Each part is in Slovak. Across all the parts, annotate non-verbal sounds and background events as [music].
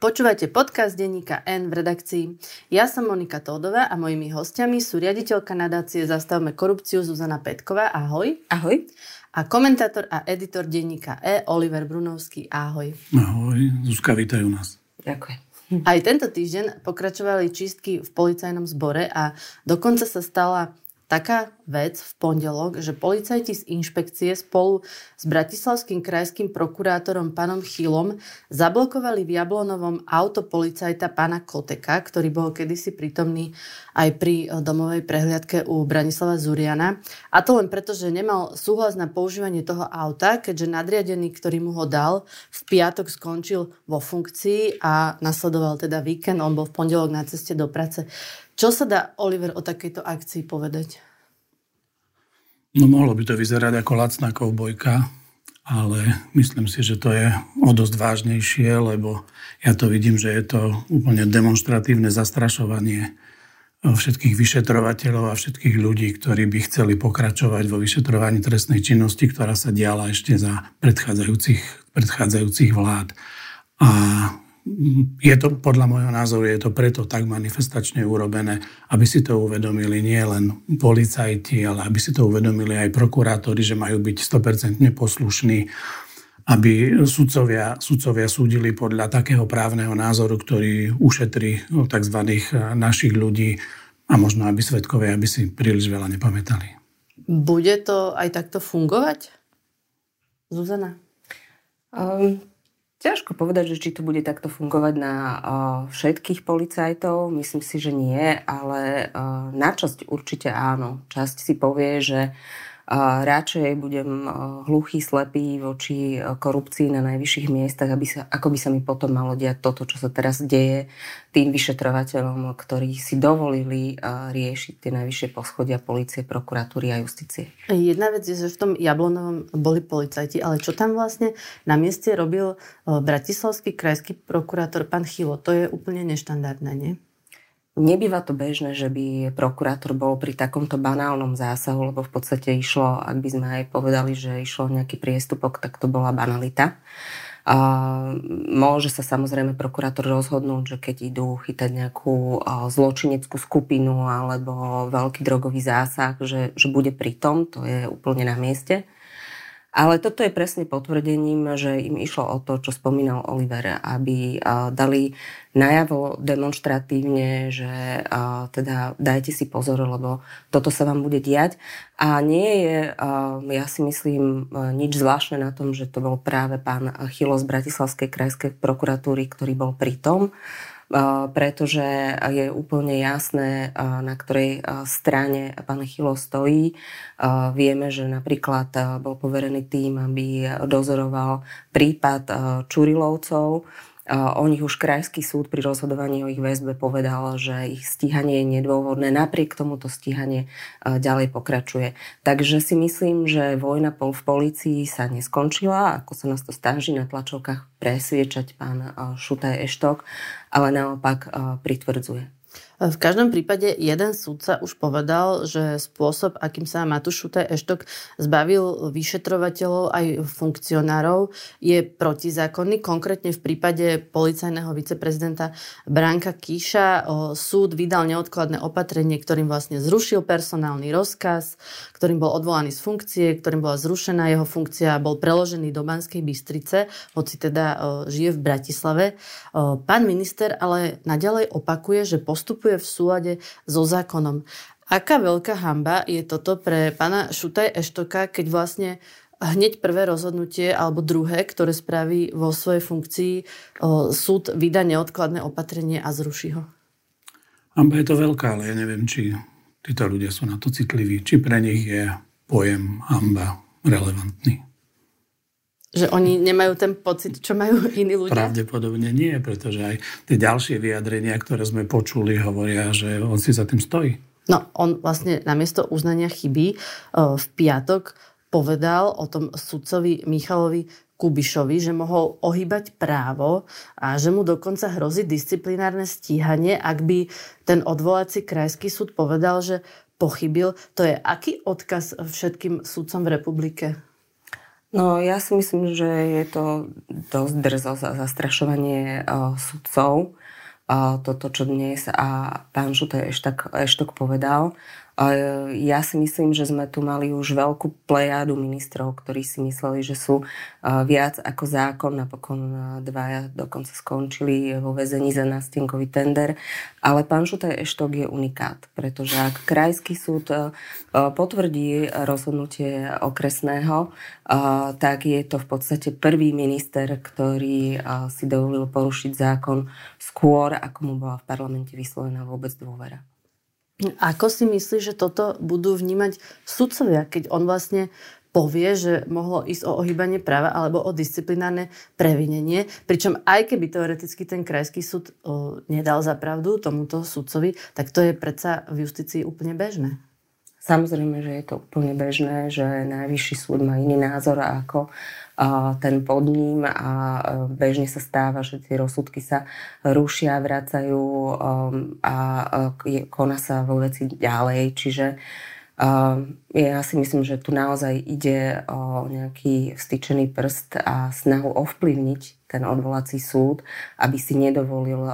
Počúvate podcast denníka N v redakcii. Ja som Monika Tódová a mojimi hostiami sú riaditeľka nadácie Zastavme korupciu Zuzana Petková. Ahoj. Ahoj. A komentátor a editor denníka E Oliver Brunovský. Ahoj. Ahoj. Zuzka, vítajú nás. Ďakujem. Aj tento týždeň pokračovali čistky v policajnom zbore a dokonca sa stala taká vec v pondelok, že policajti z inšpekcie spolu s bratislavským krajským prokurátorom pánom Chilom zablokovali v Jablonovom auto policajta pána Koteka, ktorý bol kedysi prítomný aj pri eh, domovej prehliadke u Branislava Zuriana. A to len preto, že nemal súhlas na používanie toho auta, keďže nadriadený, ktorý mu ho dal, v piatok skončil vo funkcii a nasledoval teda víkend. On bol v pondelok na ceste do práce. Čo sa dá, Oliver, o takejto akcii povedať? No mohlo by to vyzerať ako lacná koubojka, ale myslím si, že to je o dosť vážnejšie, lebo ja to vidím, že je to úplne demonstratívne zastrašovanie všetkých vyšetrovateľov a všetkých ľudí, ktorí by chceli pokračovať vo vyšetrovaní trestnej činnosti, ktorá sa diala ešte za predchádzajúcich, predchádzajúcich vlád. A je to, podľa môjho názoru, je to preto tak manifestačne urobené, aby si to uvedomili nie len policajti, ale aby si to uvedomili aj prokurátori, že majú byť 100% poslušní, aby sudcovia, sudcovia súdili podľa takého právneho názoru, ktorý ušetrí tzv. našich ľudí a možno aby svetkovia, aby si príliš veľa nepamätali. Bude to aj takto fungovať? Zuzana? Um, Ťažko povedať, že či to bude takto fungovať na uh, všetkých policajtov. Myslím si, že nie, ale uh, na časť určite áno. Časť si povie, že radšej budem hluchý, slepý voči korupcii na najvyšších miestach, aby sa, ako by sa mi potom malo diať toto, čo sa teraz deje tým vyšetrovateľom, ktorí si dovolili riešiť tie najvyššie poschodia policie, prokuratúry a justície. Jedna vec je, že v tom Jablonovom boli policajti, ale čo tam vlastne na mieste robil bratislavský krajský prokurátor pán Chilo, to je úplne neštandardné, nie? Nebýva to bežné, že by prokurátor bol pri takomto banálnom zásahu, lebo v podstate išlo, ak by sme aj povedali, že išlo nejaký priestupok, tak to bola banalita. A môže sa samozrejme prokurátor rozhodnúť, že keď idú chytať nejakú zločineckú skupinu alebo veľký drogový zásah, že, že bude pri tom, to je úplne na mieste. Ale toto je presne potvrdením, že im išlo o to, čo spomínal Oliver, aby dali najavo demonstratívne, že teda dajte si pozor, lebo toto sa vám bude diať. A nie je, ja si myslím, nič zvláštne na tom, že to bol práve pán Chilo z Bratislavskej krajskej prokuratúry, ktorý bol pri tom pretože je úplne jasné, na ktorej strane pán Chilo stojí. Vieme, že napríklad bol poverený tým, aby dozoroval prípad Čurilovcov, O nich už krajský súd pri rozhodovaní o ich väzbe povedal, že ich stíhanie je nedôvodné. Napriek tomuto stíhanie ďalej pokračuje. Takže si myslím, že vojna v policii sa neskončila, ako sa nás to snaží na tlačovkách presviečať pán Šutaj Eštok, ale naopak pritvrdzuje. V každom prípade jeden súdca už povedal, že spôsob, akým sa Matúš Šutaj Eštok zbavil vyšetrovateľov aj funkcionárov, je protizákonný. Konkrétne v prípade policajného viceprezidenta Branka Kíša súd vydal neodkladné opatrenie, ktorým vlastne zrušil personálny rozkaz, ktorým bol odvolaný z funkcie, ktorým bola zrušená jeho funkcia bol preložený do Banskej Bystrice, hoci teda žije v Bratislave. Pán minister ale naďalej opakuje, že postupuje postupuje v súlade so zákonom. Aká veľká hamba je toto pre pána Šutaj Eštoka, keď vlastne hneď prvé rozhodnutie alebo druhé, ktoré spraví vo svojej funkcii, súd vydá neodkladné opatrenie a zruší ho? Hamba je to veľká, ale ja neviem, či títo ľudia sú na to citliví, či pre nich je pojem hamba relevantný. Že oni nemajú ten pocit, čo majú [laughs] iní ľudia? Pravdepodobne nie, pretože aj tie ďalšie vyjadrenia, ktoré sme počuli, hovoria, že on si za tým stojí. No, on vlastne namiesto uznania chyby e, v piatok povedal o tom sudcovi Michalovi Kubišovi, že mohol ohýbať právo a že mu dokonca hrozí disciplinárne stíhanie, ak by ten odvolací krajský súd povedal, že pochybil. To je aký odkaz všetkým sudcom v republike? No ja si myslím, že je to dosť drzo za zastrašovanie uh, sudcov. Uh, toto, čo dnes a pán Šutaj Eštok, Eštok povedal. Ja si myslím, že sme tu mali už veľkú plejádu ministrov, ktorí si mysleli, že sú viac ako zákon. Napokon dvaja dokonca skončili vo väzení za nástenkový tender. Ale pán Šutaj Eštok je unikát, pretože ak krajský súd potvrdí rozhodnutie okresného, tak je to v podstate prvý minister, ktorý si dovolil porušiť zákon skôr, ako mu bola v parlamente vyslovená vôbec dôvera. Ako si myslíš, že toto budú vnímať sudcovia, keď on vlastne povie, že mohlo ísť o ohýbanie práva alebo o disciplinárne previnenie. Pričom aj keby teoreticky ten krajský súd o, nedal za pravdu tomuto sudcovi, tak to je predsa v justícii úplne bežné. Samozrejme, že je to úplne bežné, že najvyšší súd má iný názor ako ten pod ním a e, bežne sa stáva, že tie rozsudky sa rušia, vracajú um, a e, koná sa vo veci ďalej. Čiže ja si myslím, že tu naozaj ide o nejaký vstyčený prst a snahu ovplyvniť ten odvolací súd, aby si nedovolil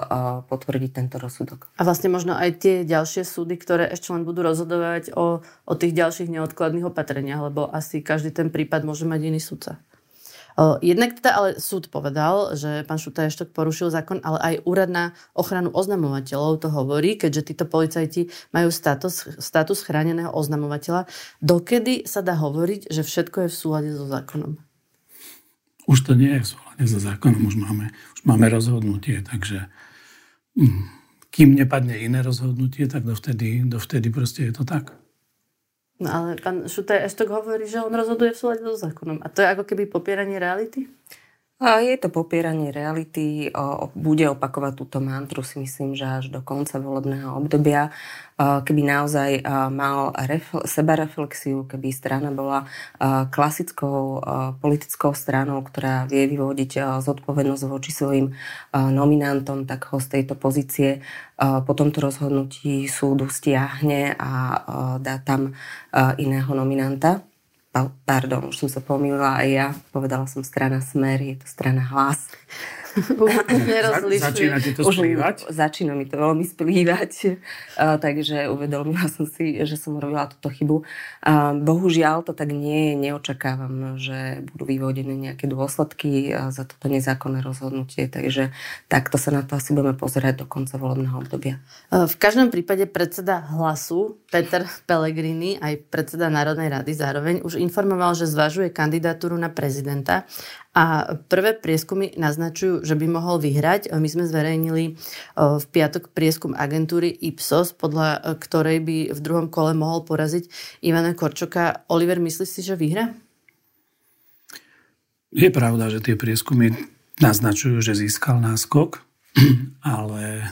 potvrdiť tento rozsudok. A vlastne možno aj tie ďalšie súdy, ktoré ešte len budú rozhodovať o, o tých ďalších neodkladných opatreniach, lebo asi každý ten prípad môže mať iný sudca. Jednak teda ale súd povedal, že pán Šutaještok porušil zákon, ale aj úrad na ochranu oznamovateľov to hovorí, keďže títo policajti majú status, status chráneného oznamovateľa. Dokedy sa dá hovoriť, že všetko je v súlade so zákonom? Už to nie je v súlade so zákonom, už máme, už máme rozhodnutie, takže hm, kým nepadne iné rozhodnutie, tak dovtedy, dovtedy proste je to tak. No ale pán Šutaj Eštok hovorí, že on rozhoduje v súlade so zákonom. A to je ako keby popieranie reality? Je to popieranie reality, bude opakovať túto mantru si myslím, že až do konca volebného obdobia. Keby naozaj mal sebareflexiu, keby strana bola klasickou politickou stranou, ktorá vie vyvodiť zodpovednosť voči svojim nominantom, tak ho z tejto pozície po tomto rozhodnutí súdu stiahne a dá tam iného nominanta pardon, už som sa pomýlila aj ja, povedala som strana Smer, je to strana Hlas. Začína ti to splývať? Začína mi to veľmi splývať, [laughs] uh, takže uvedomila som si, že som robila túto chybu. Uh, bohužiaľ to tak nie je, neočakávam, že budú vyvodené nejaké dôsledky za toto nezákonné rozhodnutie, takže takto sa na to asi budeme pozerať do konca volebného obdobia. V každom prípade predseda hlasu Peter Pellegrini, aj predseda Národnej rady zároveň, už informoval, že zvažuje kandidatúru na prezidenta a prvé prieskumy naznačujú, že by mohol vyhrať. My sme zverejnili v piatok prieskum agentúry Ipsos, podľa ktorej by v druhom kole mohol poraziť Ivana Korčoka. Oliver, myslíš si, že vyhra? Je pravda, že tie prieskumy naznačujú, že získal náskok, [clears throat] ale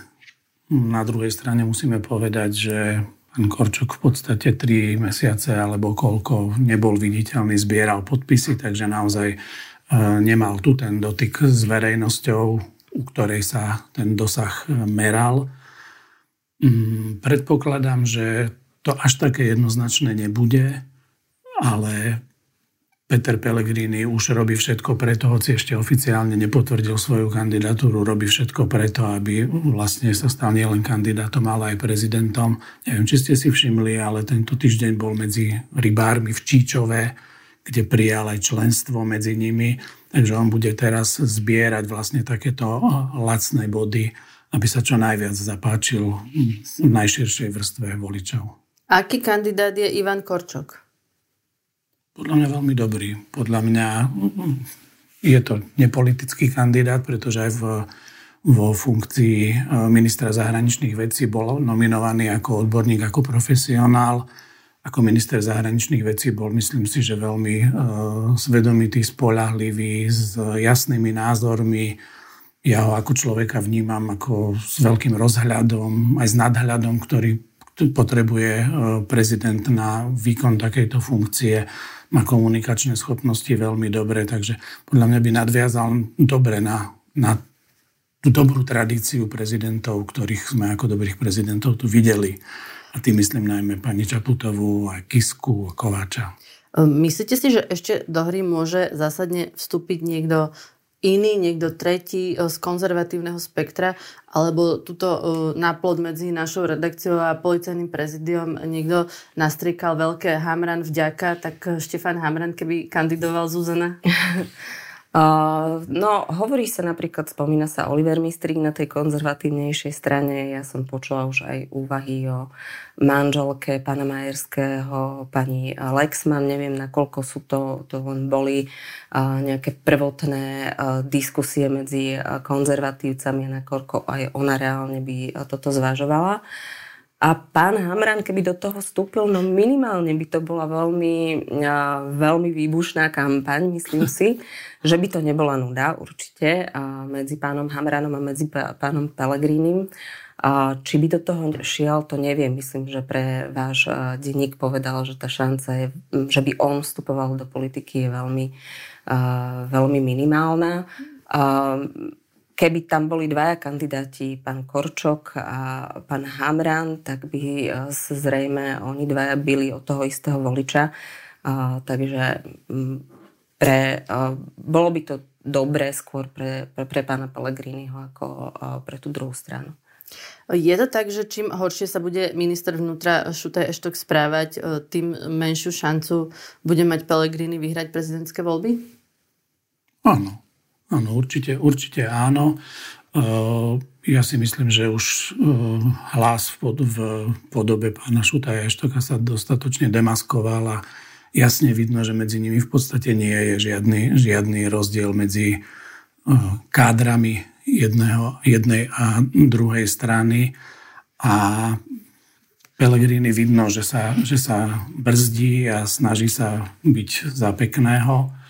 na druhej strane musíme povedať, že pán Korčok v podstate 3 mesiace alebo koľko nebol viditeľný, zbieral podpisy, takže naozaj nemal tu ten dotyk s verejnosťou, u ktorej sa ten dosah e, meral. Mm, predpokladám, že to až také jednoznačné nebude, ale Peter Pellegrini už robí všetko preto, hoci ešte oficiálne nepotvrdil svoju kandidatúru, robí všetko preto, aby vlastne sa stal nielen kandidátom, ale aj prezidentom. Neviem, či ste si všimli, ale tento týždeň bol medzi rybármi v Číčove, kde prijal aj členstvo medzi nimi. Takže on bude teraz zbierať vlastne takéto lacné body, aby sa čo najviac zapáčil v najširšej vrstve voličov. Aký kandidát je Ivan Korčok? Podľa mňa veľmi dobrý. Podľa mňa je to nepolitický kandidát, pretože aj v, vo funkcii e, ministra zahraničných vecí bol nominovaný ako odborník, ako profesionál ako minister zahraničných vecí bol, myslím si, že veľmi uh, svedomitý, spolahlivý, s jasnými názormi. Ja ho ako človeka vnímam ako s veľkým rozhľadom, aj s nadhľadom, ktorý potrebuje uh, prezident na výkon takejto funkcie. Má komunikačné schopnosti veľmi dobre, takže podľa mňa by nadviazal dobre na, na tú dobrú tradíciu prezidentov, ktorých sme ako dobrých prezidentov tu videli a tým myslím najmä pani Čaputovú, a Kisku, a Kováča. Ehm, myslíte si, že ešte do hry môže zásadne vstúpiť niekto iný, niekto tretí e, z konzervatívneho spektra, alebo túto e, náplod medzi našou redakciou a policajným prezidiom niekto nastriekal veľké Hamran vďaka, tak Štefan Hamran, keby kandidoval Zuzana? [laughs] No, hovorí sa napríklad, spomína sa Oliver Mistrík na tej konzervatívnejšej strane. Ja som počula už aj úvahy o manželke pána Majerského, pani Lexman. Neviem, nakoľko sú to, to len boli nejaké prvotné diskusie medzi konzervatívcami a nakoľko aj ona reálne by toto zvažovala. A pán Hamran, keby do toho vstúpil, no minimálne by to bola veľmi, veľmi výbušná kampaň, myslím [laughs] si, že by to nebola nuda určite medzi pánom Hamranom a medzi pánom Pelegrínim. Či by do toho šiel, to neviem. Myslím, že pre váš denník povedal, že tá šanca je, že by on vstupoval do politiky je veľmi, veľmi minimálna. Keby tam boli dvaja kandidáti, pán Korčok a pán Hamran, tak by e, zrejme oni dvaja byli od toho istého voliča. takže pre, bolo by to dobré skôr pre, pre, pre pána Pellegriniho ako pre tú druhú stranu. Je to tak, že čím horšie sa bude minister vnútra Šutaj Eštok správať, e, tým menšiu šancu bude mať Pellegrini vyhrať prezidentské voľby? Áno. Áno, určite, určite áno. Uh, ja si myslím, že už uh, hlas v, podobe pána Šutaja Eštoka sa dostatočne demaskoval a jasne vidno, že medzi nimi v podstate nie je žiadny, žiadny rozdiel medzi uh, kádrami jedného, jednej a druhej strany. A Pelegrini vidno, že sa, že sa brzdí a snaží sa byť za pekného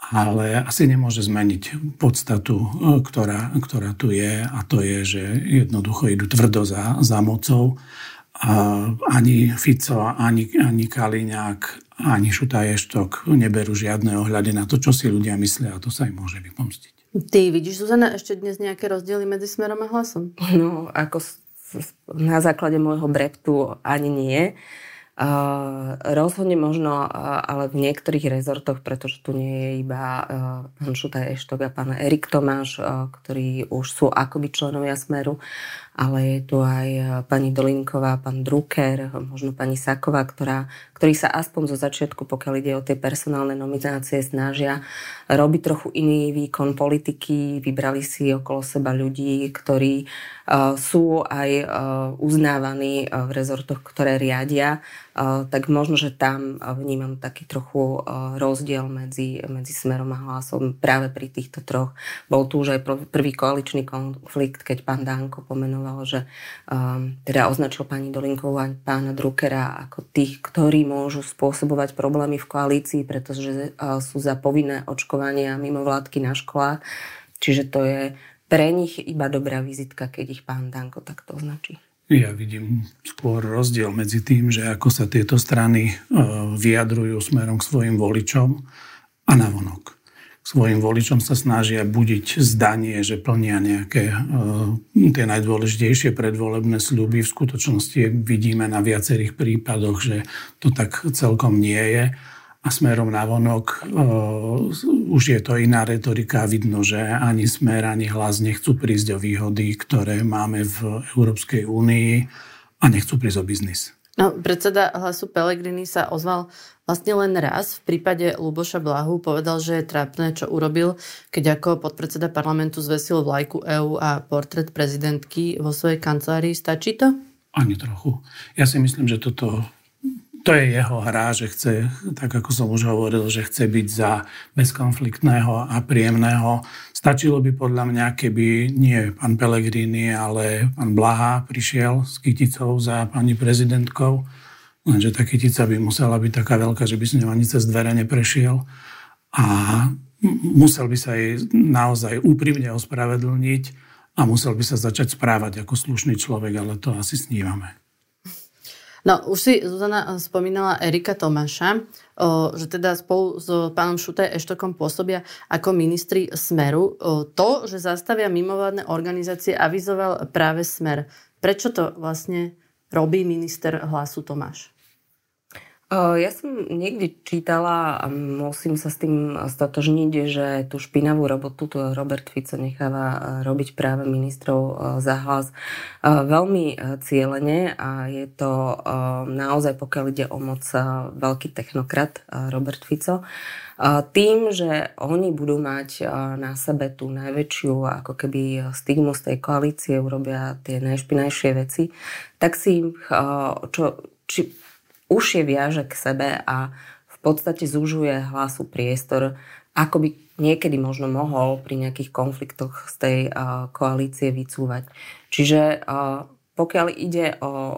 ale asi nemôže zmeniť podstatu, e, ktorá, ktorá tu je a to je, že jednoducho idú tvrdo za, za mocou. A ani Fico, ani, ani Kaliňák, ani Šutaještok neberú žiadne ohľady na to, čo si ľudia myslia a to sa im môže vypomstiť. Ty vidíš, Zuzana, ešte dnes nejaké rozdiely medzi Smerom a Hlasom? No, ako na základe môjho breptu ani nie. Uh, rozhodne možno, uh, ale v niektorých rezortoch, pretože tu nie je iba pán Šutaj Eštok a pán Erik Tomáš, ktorí už sú akoby členovia Smeru, ale je tu aj pani Dolinková, pán Drucker, možno pani Saková, ktorá, ktorí sa aspoň zo začiatku, pokiaľ ide o tie personálne nominácie, snažia robiť trochu iný výkon politiky, vybrali si okolo seba ľudí, ktorí uh, sú aj uh, uznávaní uh, v rezortoch, ktoré riadia, tak možno, že tam vnímam taký trochu rozdiel medzi, medzi smerom a hlasom práve pri týchto troch. Bol tu už aj prvý koaličný konflikt, keď pán Danko pomenoval že teda označil pani Dolinkovú a pána Druckera ako tých, ktorí môžu spôsobovať problémy v koalícii, pretože sú za povinné očkovanie a mimovládky na školách. Čiže to je pre nich iba dobrá vizitka, keď ich pán Danko takto označí. Ja vidím skôr rozdiel medzi tým, že ako sa tieto strany uh, vyjadrujú smerom k svojim voličom a navonok svojim voličom sa snažia budiť zdanie, že plnia nejaké uh, tie najdôležitejšie predvolebné sľuby. V skutočnosti vidíme na viacerých prípadoch, že to tak celkom nie je. A smerom na vonok uh, už je to iná retorika. Vidno, že ani smer, ani hlas nechcú prísť o výhody, ktoré máme v Európskej únii a nechcú prísť o biznis. No, predseda hlasu Pelegrini sa ozval vlastne len raz. V prípade Luboša Blahu povedal, že je trápne, čo urobil, keď ako podpredseda parlamentu zvesil vlajku EÚ a portrét prezidentky vo svojej kancelárii. Stačí to? Ani trochu. Ja si myslím, že toto to je jeho hra, že chce, tak ako som už hovoril, že chce byť za bezkonfliktného a príjemného. Stačilo by podľa mňa, keby nie pán Pellegrini, ale pán Blaha prišiel s kyticou za pani prezidentkou Lenže tá kytica by musela byť taká veľká, že by s ňou ani cez dvere neprešiel. A musel by sa jej naozaj úprimne ospravedlniť a musel by sa začať správať ako slušný človek, ale to asi snívame. No, už si Zuzana spomínala Erika Tomáša, že teda spolu s pánom Šutaj Eštokom pôsobia ako ministri Smeru. To, že zastavia mimovládne organizácie, avizoval práve Smer. Prečo to vlastne robí minister hlasu Tomáš? Ja som niekde čítala a musím sa s tým stotožniť, že tú špinavú robotu to Robert Fico necháva robiť práve ministrov za hlas veľmi cieľene a je to naozaj, pokiaľ ide o moc, veľký technokrat Robert Fico. Tým, že oni budú mať na sebe tú najväčšiu ako keby stigmu z tej koalície, urobia tie najšpinajšie veci, tak si čo, či, užšie viaže k sebe a v podstate zužuje hlasu priestor, ako by niekedy možno mohol pri nejakých konfliktoch z tej uh, koalície vycúvať. Čiže uh, pokiaľ ide o uh,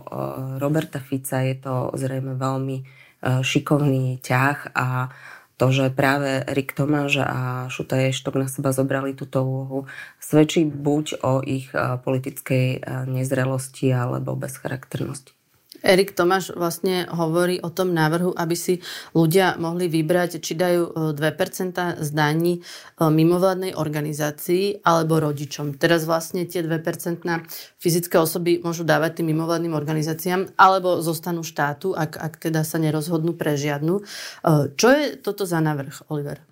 Roberta Fica, je to zrejme veľmi uh, šikovný ťah a to, že práve Rik Tomáš a Šuta Ještok na seba zobrali túto úlohu, svedčí buď o ich politickej nezrelosti alebo bezcharakternosti. Erik Tomáš vlastne hovorí o tom návrhu, aby si ľudia mohli vybrať, či dajú 2% e, z daní e, mimovládnej organizácii alebo rodičom. Teraz vlastne tie 2% na fyzické osoby môžu dávať tým mimovládnym organizáciám alebo zostanú štátu, ak, ak teda sa nerozhodnú pre žiadnu. E, čo je toto za návrh, Oliver?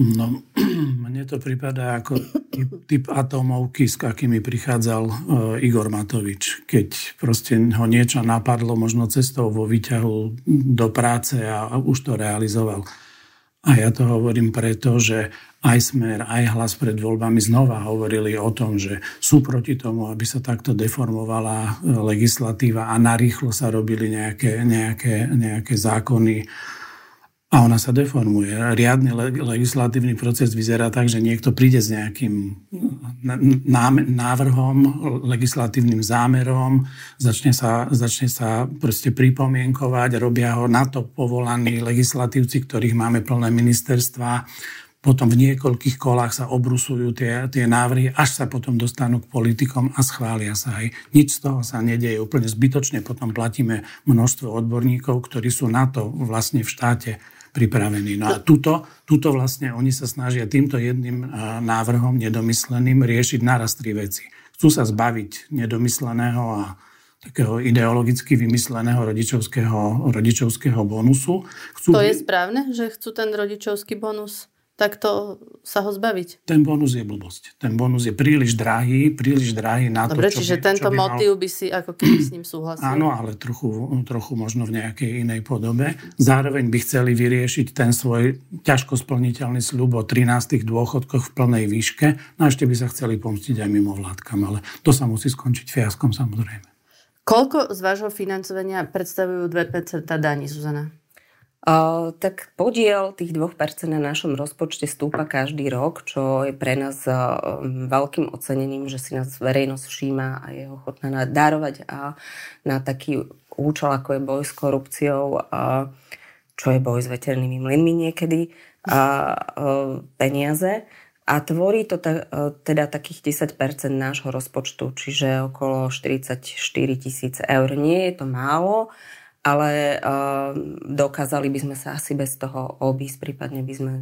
No, [clears throat] mne to prípada ako typ, typ atómovky, s akými prichádzal uh, Igor Matovič. Keď proste ho niečo napadlo, možno cestou vo výťahu do práce a, a už to realizoval. A ja to hovorím preto, že aj Smer, aj hlas pred voľbami znova hovorili o tom, že sú proti tomu, aby sa takto deformovala e, legislatíva a narýchlo sa robili nejaké, nejaké, nejaké zákony a ona sa deformuje. Riadny legislatívny proces vyzerá tak, že niekto príde s nejakým návrhom, legislatívnym zámerom, začne sa, začne sa proste pripomienkovať, robia ho na to povolaní legislatívci, ktorých máme plné ministerstva, potom v niekoľkých kolách sa obrusujú tie, tie návrhy, až sa potom dostanú k politikom a schvália sa aj. Nič z toho sa nedieje úplne zbytočne, potom platíme množstvo odborníkov, ktorí sú na to vlastne v štáte pripravení. No a tuto, tuto vlastne oni sa snažia týmto jedným návrhom nedomysleným riešiť naraz tri veci. Chcú sa zbaviť nedomysleného a takého ideologicky vymysleného rodičovského, rodičovského bonusu. Chcú... To je správne, že chcú ten rodičovský bonus? Takto sa ho zbaviť. Ten bonus je blbosť. Ten bonus je príliš drahý, príliš drahý na Dobre, to, čo čiže by, tento čo by motív mal... by si ako keby s ním súhlasil. Áno, ale trochu, trochu možno v nejakej inej podobe. Zároveň by chceli vyriešiť ten svoj ťažko splniteľný sľub o 13 dôchodkoch v plnej výške. No a ešte by sa chceli pomstiť aj mimo vládkam, ale to sa musí skončiť fiaskom samozrejme. Koľko z vášho financovania predstavujú 2% daní, Zuzana? Tak podiel tých 2% na našom rozpočte stúpa každý rok, čo je pre nás veľkým ocenením, že si nás verejnosť všíma a je ochotná darovať a na taký účel, ako je boj s korupciou, uh, čo je boj s veternými mlynmi niekedy, a peniaze. A tvorí to ta, teda takých 10% nášho rozpočtu, čiže okolo 44 tisíc eur. Nie je to málo, ale uh, dokázali by sme sa asi bez toho obísť, prípadne by sme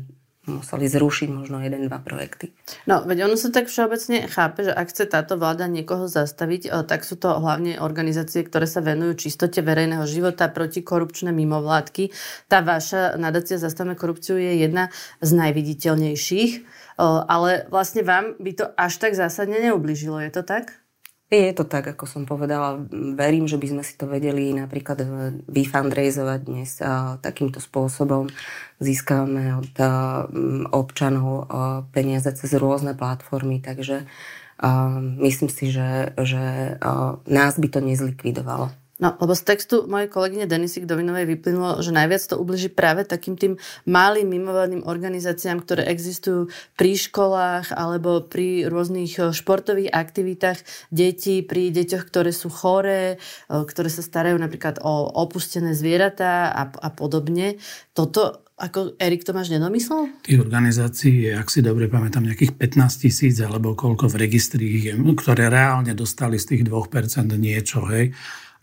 museli zrušiť možno jeden, dva projekty. No, veď ono sa tak všeobecne chápe, že ak chce táto vláda niekoho zastaviť, eh, tak sú to hlavne organizácie, ktoré sa venujú čistote verejného života, protikorupčné mimovládky. Tá vaša nadácia Zastavme korupciu je jedna z najviditeľnejších, eh, ale vlastne vám by to až tak zásadne neubližilo, je to tak? Je to tak, ako som povedala. Verím, že by sme si to vedeli napríklad eh, vyfundraizovať dnes a takýmto spôsobom. Získame od eh, občanov eh, peniaze cez rôzne platformy, takže myslím si, že, že nás by to nezlikvidovalo. No, lebo z textu mojej kolegyne Denisy Dovinovej vyplynulo, že najviac to ubliží práve takým tým malým mimovládnym organizáciám, ktoré existujú pri školách alebo pri rôznych eh, športových aktivitách detí, pri deťoch, ktoré sú choré, eh, ktoré sa starajú napríklad o opustené zvieratá a, a podobne. Toto ako Erik Tomáš nedomyslel? Tých organizácií je, ak si dobre pamätám, nejakých 15 tisíc alebo koľko v registri je, ktoré reálne dostali z tých 2% niečo, hej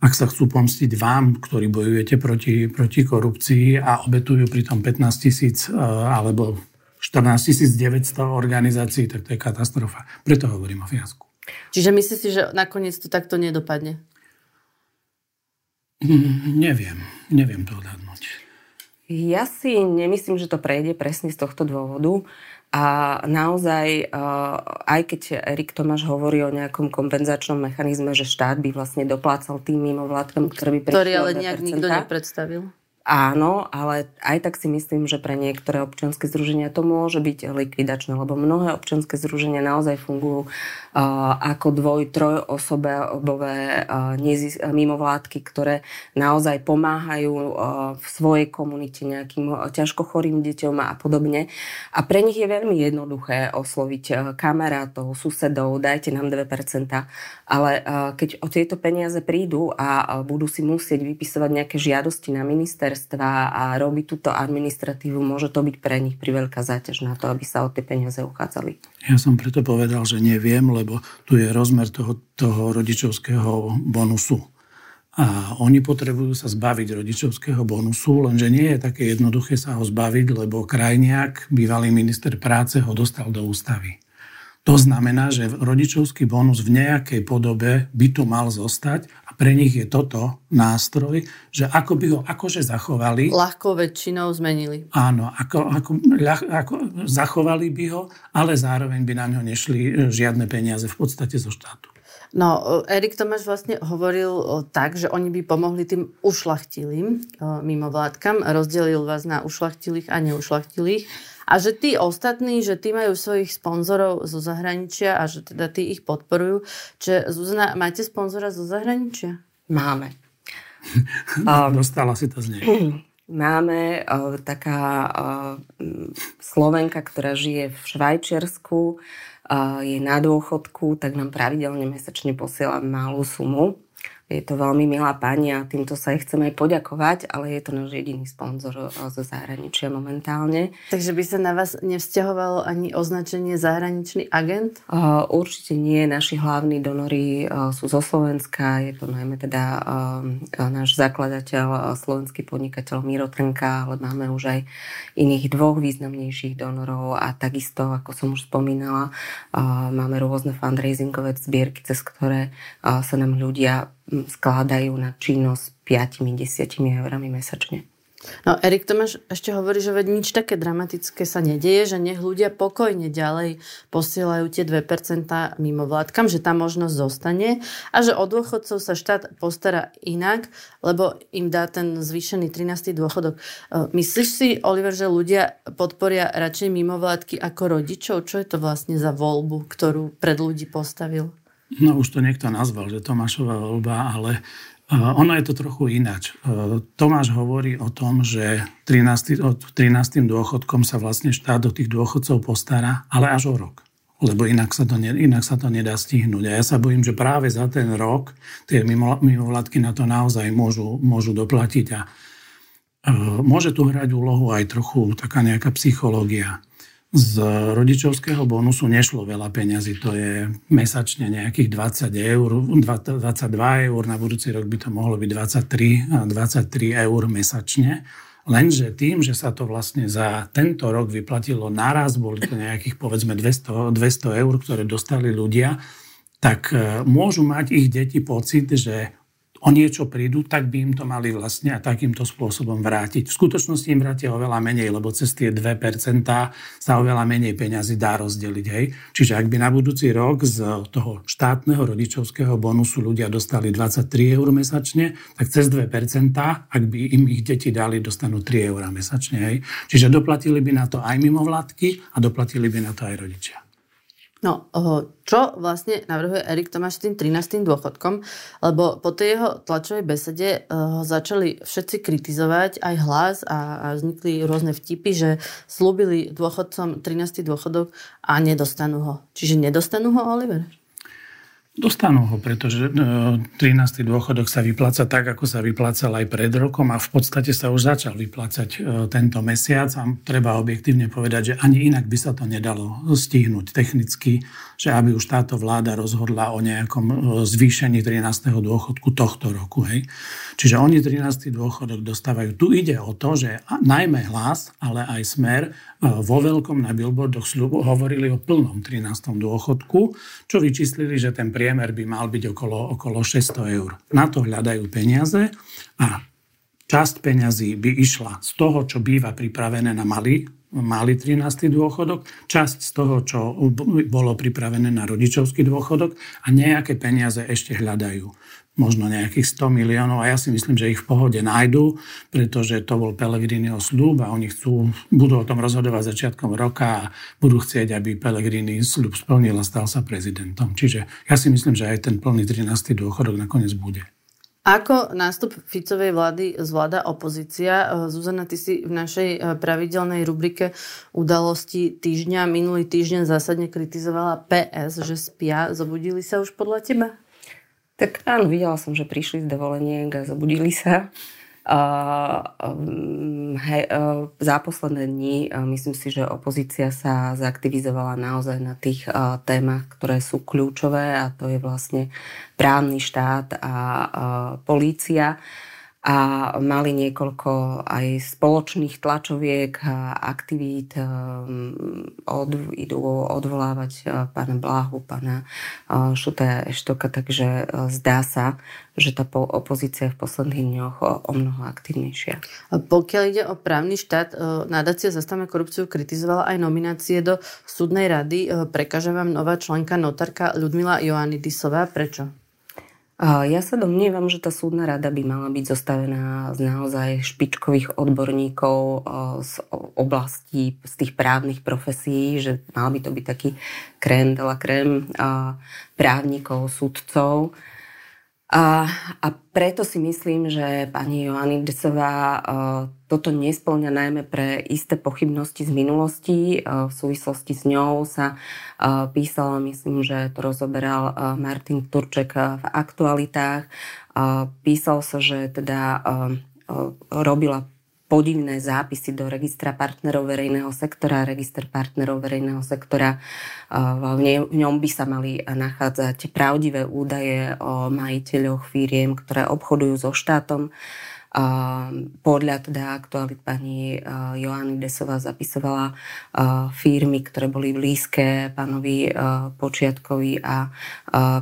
ak sa chcú pomstiť vám, ktorí bojujete proti, proti korupcii a obetujú pritom 15 tisíc e, alebo 14 900 organizácií, tak to je katastrofa. Preto hovorím o fiasku. Čiže myslíš si, že nakoniec to takto nedopadne? Mm, neviem. Neviem to odhadnúť. Ja si nemyslím, že to prejde presne z tohto dôvodu. A naozaj, aj keď Erik Tomáš hovorí o nejakom kompenzačnom mechanizme, že štát by vlastne doplácal tým mimovládkam, prišli Ktorý ale nejak nikto nepredstavil. Áno, ale aj tak si myslím, že pre niektoré občianske združenia to môže byť likvidačné, lebo mnohé občianske združenia naozaj fungujú uh, ako dvoj, trojosobové uh, nezis- mimovládky, ktoré naozaj pomáhajú uh, v svojej komunite nejakým uh, ťažko chorým deťom a podobne. A pre nich je veľmi jednoduché osloviť uh, kamarátov, susedov, dajte nám 2%, ale uh, keď o tieto peniaze prídu a budú si musieť vypisovať nejaké žiadosti na minister, ministerstva a robiť túto administratívu, môže to byť pre nich priveľká záťaž na to, aby sa o tie peniaze uchádzali. Ja som preto povedal, že neviem, lebo tu je rozmer toho, toho rodičovského bonusu. A oni potrebujú sa zbaviť rodičovského bonusu, lenže nie je také jednoduché sa ho zbaviť, lebo Krajniak, bývalý minister práce, ho dostal do ústavy. To znamená, že rodičovský bonus v nejakej podobe by tu mal zostať pre nich je toto nástroj, že ako by ho akože zachovali. Ľahkou väčšinou zmenili. Áno, ako, ako, ľah, ako zachovali by ho, ale zároveň by na ňo nešli e, žiadne peniaze v podstate zo štátu. No, Erik Tomáš vlastne hovoril tak, že oni by pomohli tým ušlachtilým mimovládkam. Rozdelil vás na ušlachtilých a neušlachtilých a že tí ostatní, že tí majú svojich sponzorov zo zahraničia a že teda tí ich podporujú. Čiže Zuzana, máte sponzora zo zahraničia? Máme. [laughs] Dostala si to z nej. [clears throat] Máme uh, taká uh, Slovenka, ktorá žije v Švajčiarsku, uh, je na dôchodku, tak nám pravidelne mesačne posiela malú sumu. Je to veľmi milá pani a týmto sa jej chcem aj poďakovať, ale je to náš jediný sponzor eh, zo zahraničia momentálne. Takže by sa na vás nevzťahovalo ani označenie zahraničný agent? Uh, určite nie. Naši hlavní donory uh, sú zo Slovenska. Je to najmä teda uh, náš zakladateľ, slovenský podnikateľ Miro Trnka, ale máme už aj iných dvoch významnejších donorov a takisto, ako som už spomínala, máme rôzne fundraisingové zbierky, cez ktoré sa nám ľudia skladajú na činnosť 5-10 eurami mesačne. No, Erik Tomáš ešte hovorí, že veď nič také dramatické sa nedieje, že nech ľudia pokojne ďalej posielajú tie 2% mimo vládkam, že tá možnosť zostane a že od dôchodcov sa štát postará inak, lebo im dá ten zvýšený 13. dôchodok. E, myslíš si, Oliver, že ľudia podporia radšej mimovládky ako rodičov? Čo je to vlastne za voľbu, ktorú pred ľudí postavil? No už to niekto nazval, že Tomášová voľba, ale uh, ono je to trochu ináč. Uh, Tomáš hovorí o tom, že 13, od 13. dôchodkom sa vlastne štát do tých dôchodcov postará, ale až o rok. Lebo inak sa to, ne, inak sa to nedá stihnúť. A ja sa bojím, že práve za ten rok tie mimovládky na to naozaj môžu, môžu doplatiť. A uh, môže tu hrať úlohu aj trochu taká nejaká psychológia z rodičovského bonusu nešlo veľa peňazí, to je mesačne nejakých 20 eur, 22 eur, na budúci rok by to mohlo byť 23, 23 eur mesačne. Lenže tým, že sa to vlastne za tento rok vyplatilo naraz, boli to nejakých povedzme 200, 200 eur, ktoré dostali ľudia, tak e, môžu mať ich deti pocit, že o niečo prídu, tak by im to mali vlastne a takýmto spôsobom vrátiť. V skutočnosti im vrátia oveľa menej, lebo cez tie 2% sa oveľa menej peňazí dá rozdeliť. Hej. Čiže ak by na budúci rok z toho štátneho rodičovského bonusu ľudia dostali 23 eur mesačne, tak cez 2%, ak by im ich deti dali, dostanú 3 eur mesačne. Hej. Čiže doplatili by na to aj mimovládky a doplatili by na to aj rodičia. No, čo vlastne navrhuje Erik Tomáš tým 13. dôchodkom? Lebo po tej jeho tlačovej besede ho začali všetci kritizovať, aj hlas a vznikli rôzne vtipy, že slúbili dôchodcom 13. dôchodok a nedostanú ho. Čiže nedostanú ho, Oliver? Dostanú ho, pretože 13. E, dôchodok sa vypláca tak, ako sa vyplácal aj pred rokom a v podstate sa už začal vyplácať e, tento mesiac a treba objektívne povedať, že ani inak by sa to nedalo stihnúť technicky, že aby už táto vláda rozhodla o nejakom e, zvýšení 13. dôchodku tohto roku. Hej. Čiže oni 13. dôchodok dostávajú. Tu ide o to, že najmä hlas, ale aj smer vo veľkom na billboardoch slubu hovorili o plnom 13. dôchodku, čo vyčíslili, že ten priemer by mal byť okolo, okolo 600 eur. Na to hľadajú peniaze a časť peňazí by išla z toho, čo býva pripravené na malý, malý 13. dôchodok, časť z toho, čo bolo pripravené na rodičovský dôchodok a nejaké peniaze ešte hľadajú možno nejakých 100 miliónov a ja si myslím, že ich v pohode nájdú, pretože to bol Pelegriniho slúb a oni chcú, budú o tom rozhodovať začiatkom roka a budú chcieť, aby Pelegrini slúb splnil a stal sa prezidentom. Čiže ja si myslím, že aj ten plný 13. dôchodok nakoniec bude. Ako nástup Ficovej vlády zvláda opozícia? Zuzana, ty si v našej eh, pravidelnej rubrike udalosti týždňa minulý týždeň zásadne kritizovala PS, že spia. Zobudili sa už podľa teba? Tak áno, videla som, že prišli z dovoleniek a zobudili sa. Um, he, za posledné dni myslím si, že opozícia sa zaktivizovala naozaj na tých témach, ktoré sú kľúčové a to je vlastne právny štát a polícia. A mali niekoľko aj spoločných tlačoviek a aktivít. Um, od, idú odvolávať uh, pána Bláhu, pána uh, Šuta Eštoka, takže uh, zdá sa, že tá opozícia je v posledných dňoch o mnoho aktivnejšia. Pokiaľ ide o právny štát, nadácia Zastavme korupciu kritizovala aj nominácie do súdnej rady. Prekáže vám nová členka notárka Ľudmila Joannidisová. Prečo? Ja sa domnievam, že tá súdna rada by mala byť zostavená z naozaj špičkových odborníkov z oblastí, z tých právnych profesí, že mal by to byť taký krém de la krém právnikov, sudcov. A, a preto si myslím, že pani Desová uh, toto nesplňa najmä pre isté pochybnosti z minulosti. Uh, v súvislosti s ňou sa uh, písalo, myslím, že to rozoberal Martin Turček v aktualitách. Písal sa, že teda robila podivné zápisy do registra partnerov verejného sektora. Register partnerov verejného sektora, v ňom by sa mali nachádzať pravdivé údaje o majiteľoch firiem, ktoré obchodujú so štátom. Podľa teda aktualit pani Joanny Desová zapisovala firmy, ktoré boli blízke pánovi Počiatkovi a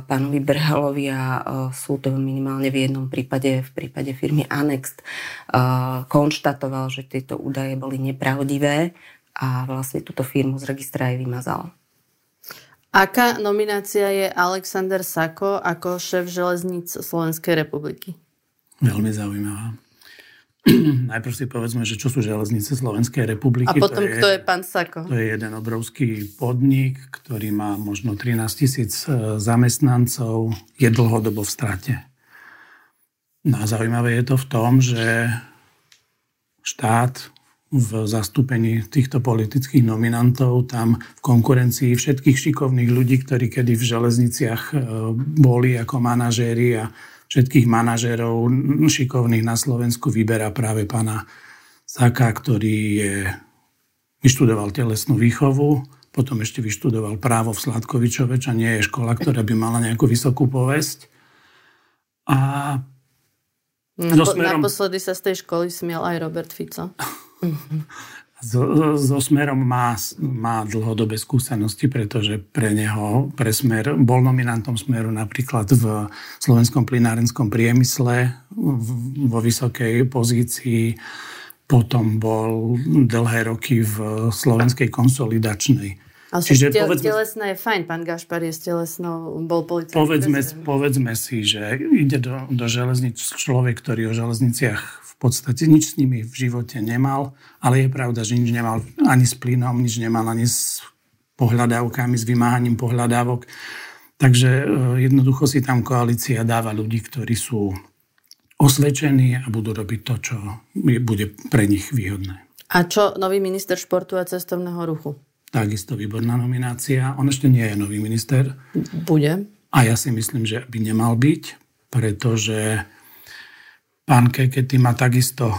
pánovi Brhalovi a sú to minimálne v jednom prípade, v prípade firmy Anext, konštatoval, že tieto údaje boli nepravdivé a vlastne túto firmu z registra aj vymazal. Aká nominácia je Alexander Sako ako šéf železníc Slovenskej republiky? Veľmi zaujímavá. [clears throat] Najprv si povedzme, že čo sú železnice Slovenskej republiky. A potom, to je, kto je pán Sako? To je jeden obrovský podnik, ktorý má možno 13 tisíc e, zamestnancov, je dlhodobo v strate. No a zaujímavé je to v tom, že štát v zastúpení týchto politických nominantov tam v konkurencii všetkých šikovných ľudí, ktorí kedy v železniciach e, boli ako manažéri a všetkých manažérov šikovných na Slovensku vyberá práve pána Saka, ktorý je, vyštudoval telesnú výchovu, potom ešte vyštudoval právo v Sladkovičove, čo nie je škola, ktorá by mala nejakú vysokú povesť. A Napo- smerom... Naposledy sa z tej školy smiel aj Robert Fico. [laughs] so, so Smerom má, má dlhodobé skúsenosti, pretože pre neho, pre Smer, bol nominantom Smeru napríklad v slovenskom plinárenskom priemysle vo vysokej pozícii, potom bol dlhé roky v slovenskej konsolidačnej. Ale Čiže tel, povedzme, telesná je fajn, pán Gašpar je s telesnou, bol policajný povedzme, povedzme si, že ide do, do železnic človek, ktorý o železniciach podstate nič s nimi v živote nemal, ale je pravda, že nič nemal ani s plynom, nič nemal ani s pohľadávkami, s vymáhaním pohľadávok. Takže e, jednoducho si tam koalícia dáva ľudí, ktorí sú osvedčení a budú robiť to, čo bude pre nich výhodné. A čo nový minister športu a cestovného ruchu? Takisto výborná nominácia. On ešte nie je nový minister. Bude. A ja si myslím, že by nemal byť, pretože pán Kekety má takisto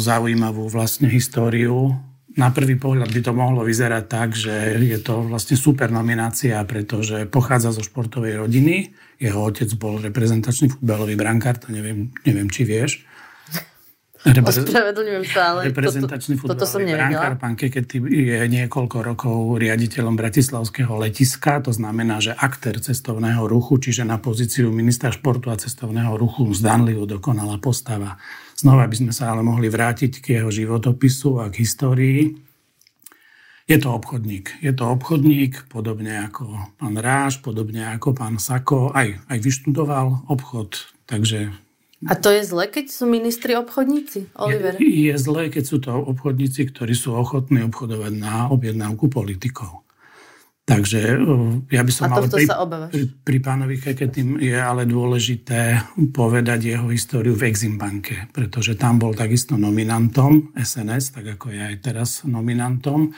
zaujímavú vlastne históriu na prvý pohľad by to mohlo vyzerať tak, že je to vlastne super nominácia, pretože pochádza zo športovej rodiny. Jeho otec bol reprezentačný futbalový brankár, to neviem, neviem či vieš. Repre- [laughs] Ospravedlňujem sa, ale reprezentačný toto, toto som brankár. Pán Kekety je niekoľko rokov riaditeľom Bratislavského letiska, to znamená, že aktér cestovného ruchu, čiže na pozíciu ministra športu a cestovného ruchu zdanlivo dokonala postava. Znova by sme sa ale mohli vrátiť k jeho životopisu a k histórii. Je to obchodník. Je to obchodník, podobne ako pán Ráš, podobne ako pán Sako. Aj, aj vyštudoval obchod, takže... A to je zle, keď sú ministri obchodníci, Oliver? Je, je zle, keď sú to obchodníci, ktorí sú ochotní obchodovať na objednávku politikov. Takže ja by som A ale pri, pri, pri pánovi Keketým je ale dôležité povedať jeho históriu v Eximbanke, pretože tam bol takisto nominantom SNS, tak ako je aj teraz nominantom.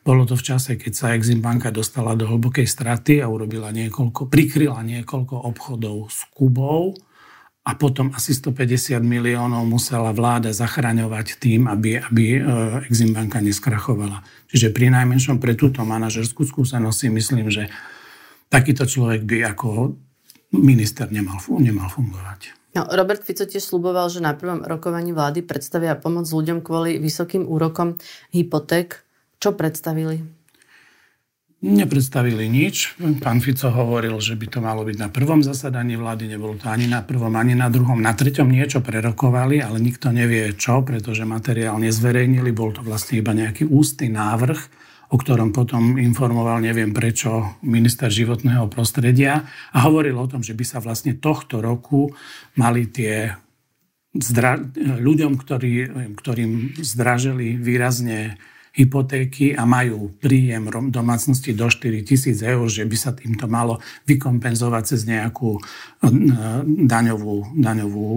Bolo to v čase, keď sa Eximbanka dostala do hlbokej straty a urobila niekoľko, prikryla niekoľko obchodov s Kubou a potom asi 150 miliónov musela vláda zachraňovať tým, aby, aby e, Eximbanka neskrachovala. Čiže pri najmenšom pre túto manažerskú skúsenosť si myslím, že takýto človek by ako minister nemal, nemal fungovať. No, Robert Fico tiež sluboval, že na prvom rokovaní vlády predstavia pomoc ľuďom kvôli vysokým úrokom hypoték. Čo predstavili? Nepredstavili nič. Pán Fico hovoril, že by to malo byť na prvom zasadaní vlády, nebolo to ani na prvom, ani na druhom. Na treťom niečo prerokovali, ale nikto nevie čo, pretože materiál nezverejnili. Bol to vlastne iba nejaký ústny návrh, o ktorom potom informoval, neviem prečo, minister životného prostredia a hovoril o tom, že by sa vlastne tohto roku mali tie zdra- ľuďom, ktorý, ktorým zdražili výrazne hypotéky a majú príjem domácnosti do 4 tisíc eur, že by sa týmto malo vykompenzovať cez nejakú eh, daňovú, daňovú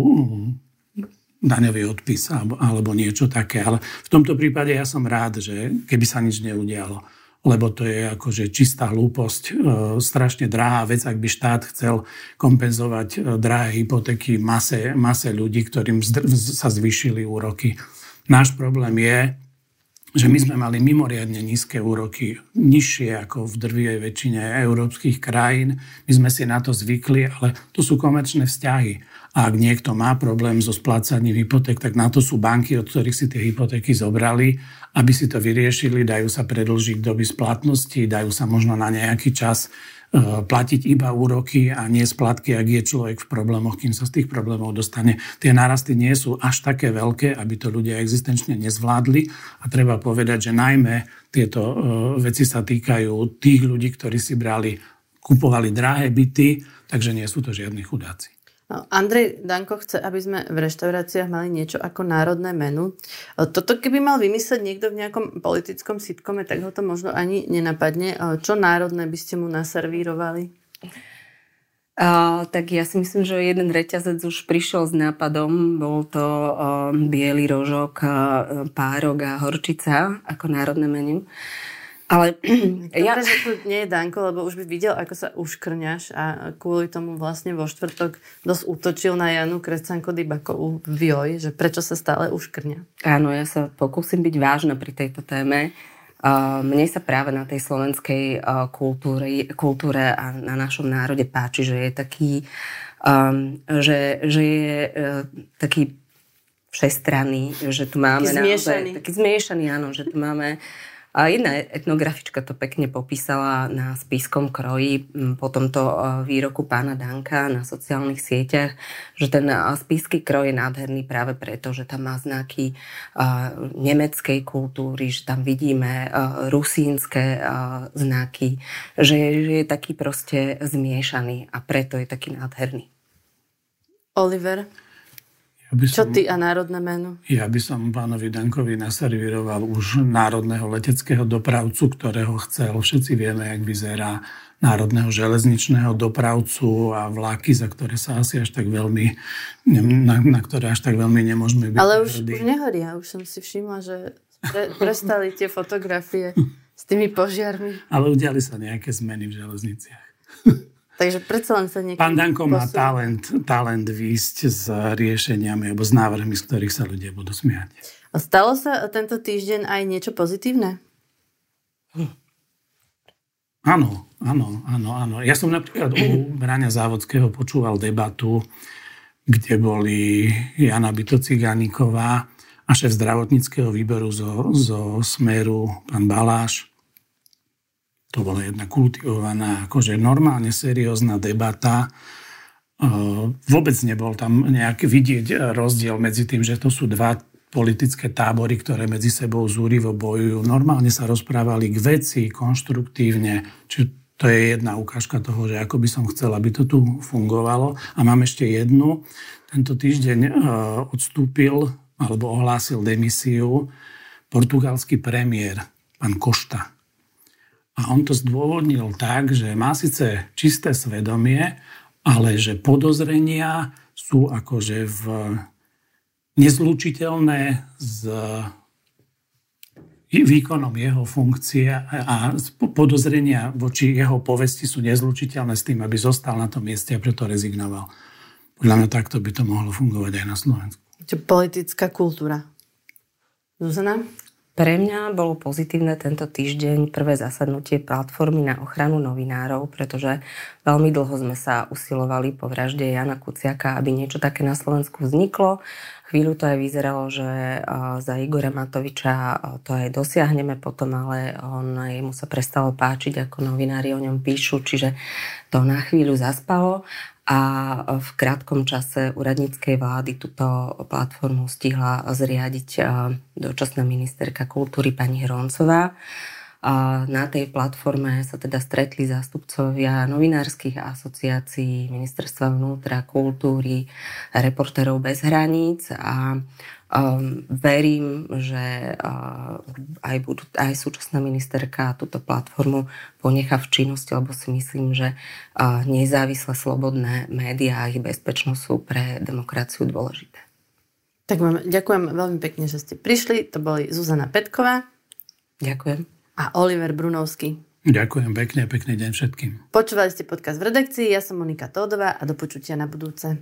daňový odpis alebo, niečo také. Ale v tomto prípade ja som rád, že keby sa nič neudialo lebo to je akože čistá hlúposť, e, strašne drahá vec, ak by štát chcel kompenzovať e, drahé hypotéky mase, mase ľudí, ktorým sa zvýšili úroky. Náš problém je, že my sme mali mimoriadne nízke úroky, nižšie ako v drvivej väčšine európskych krajín. My sme si na to zvykli, ale to sú komerčné vzťahy. A ak niekto má problém so splácaním hypoték, tak na to sú banky, od ktorých si tie hypotéky zobrali, aby si to vyriešili, dajú sa predlžiť doby splatnosti, dajú sa možno na nejaký čas platiť iba úroky a nie splatky, ak je človek v problémoch, kým sa z tých problémov dostane. Tie narasty nie sú až také veľké, aby to ľudia existenčne nezvládli a treba povedať, že najmä tieto eh, veci sa týkajú tých ľudí, ktorí si brali, kupovali drahé byty, takže nie sú to žiadni chudáci. No, Andrej Danko chce, aby sme v reštauráciách mali niečo ako národné menu. Toto keby mal vymyslieť niekto v nejakom politickom sitkome, tak ho to možno ani nenapadne. Čo národné by ste mu naservírovali? Uh, tak ja si myslím, že jeden reťazec už prišiel s nápadom. Bol to uh, biely rožok, uh, párok a horčica ako národné menu. Ale [clears throat] ja... tu nie je Danko, lebo už by videl, ako sa uškrňaš a kvôli tomu vlastne vo štvrtok dosť útočil na Janu Krescanko Dybakovú v Joj, že prečo sa stále uškrňa. Áno, ja sa pokúsim byť vážna pri tejto téme. Mne sa práve na tej slovenskej kultúre, kultúre a na našom národe páči, že je taký, že, že je uh, taký všestranný, že tu máme taký zmiešaný. taký zmiešaný, áno, že tu máme a jedna etnografička to pekne popísala na spiskom kroji po tomto e, výroku pána Danka na sociálnych sieťach, že ten e, spisky kroj je nádherný práve preto, že tam má znaky e, nemeckej kultúry, že tam vidíme rusínske znaky, že je taký proste zmiešaný a preto je taký nádherný. Oliver? Ja by som, Čo ty a národné meno? Ja by som pánovi Dankovi naservíroval už národného leteckého dopravcu, ktorého chcel. Všetci vieme, jak vyzerá národného železničného dopravcu a vláky, za ktoré sa asi až tak veľmi, na, na ktoré až tak veľmi nemôžeme byť Ale už, už nehoria, už som si všimla, že pre, prestali tie fotografie s tými požiarmi. [laughs] Ale udiali sa nejaké zmeny v železniciach. [laughs] Takže predsa len sa niekedy... Pán Danko má talent, talent výjsť s riešeniami alebo s návrhmi, z ktorých sa ľudia budú smiať. A stalo sa tento týždeň aj niečo pozitívne? Áno, áno, áno, áno. Ja som napríklad u Brania Závodského počúval debatu, kde boli Jana Bytocigániková a šéf zdravotníckého výboru zo, zo Smeru, pán Baláš to bola jedna kultivovaná, akože normálne seriózna debata. Vôbec nebol tam nejaký vidieť rozdiel medzi tým, že to sú dva politické tábory, ktoré medzi sebou zúrivo bojujú. Normálne sa rozprávali k veci, konštruktívne. Čiže to je jedna ukážka toho, že ako by som chcel, aby to tu fungovalo. A mám ešte jednu. Tento týždeň odstúpil alebo ohlásil demisiu portugalský premiér, pán Košta. A on to zdôvodnil tak, že má síce čisté svedomie, ale že podozrenia sú akože v nezlučiteľné s výkonom jeho funkcie a podozrenia voči jeho povesti sú nezlučiteľné s tým, aby zostal na tom mieste a preto rezignoval. Podľa mňa takto by to mohlo fungovať aj na Slovensku. Čo politická kultúra. Zuzana? Pre mňa bolo pozitívne tento týždeň prvé zasadnutie platformy na ochranu novinárov, pretože veľmi dlho sme sa usilovali po vražde Jana Kuciaka, aby niečo také na Slovensku vzniklo. Chvíľu to aj vyzeralo, že za Igora Matoviča to aj dosiahneme potom, ale on, jemu sa prestalo páčiť, ako novinári o ňom píšu, čiže to na chvíľu zaspalo a v krátkom čase úradníckej vlády túto platformu stihla zriadiť dočasná ministerka kultúry pani Hroncová. A na tej platforme sa teda stretli zástupcovia novinárskych asociácií, ministerstva vnútra, kultúry, reportérov bez hraníc a Um, verím, že uh, aj, budú, aj súčasná ministerka túto platformu ponecha v činnosti, lebo si myslím, že uh, nezávislé slobodné médiá a ich bezpečnosť sú pre demokraciu dôležité. Tak vám ďakujem veľmi pekne, že ste prišli. To boli Zuzana Petková. Ďakujem. A Oliver Brunovský. Ďakujem pekne, pekný deň všetkým. Počúvali ste podcast v redakcii, ja som Monika Tódová a do počutia na budúce.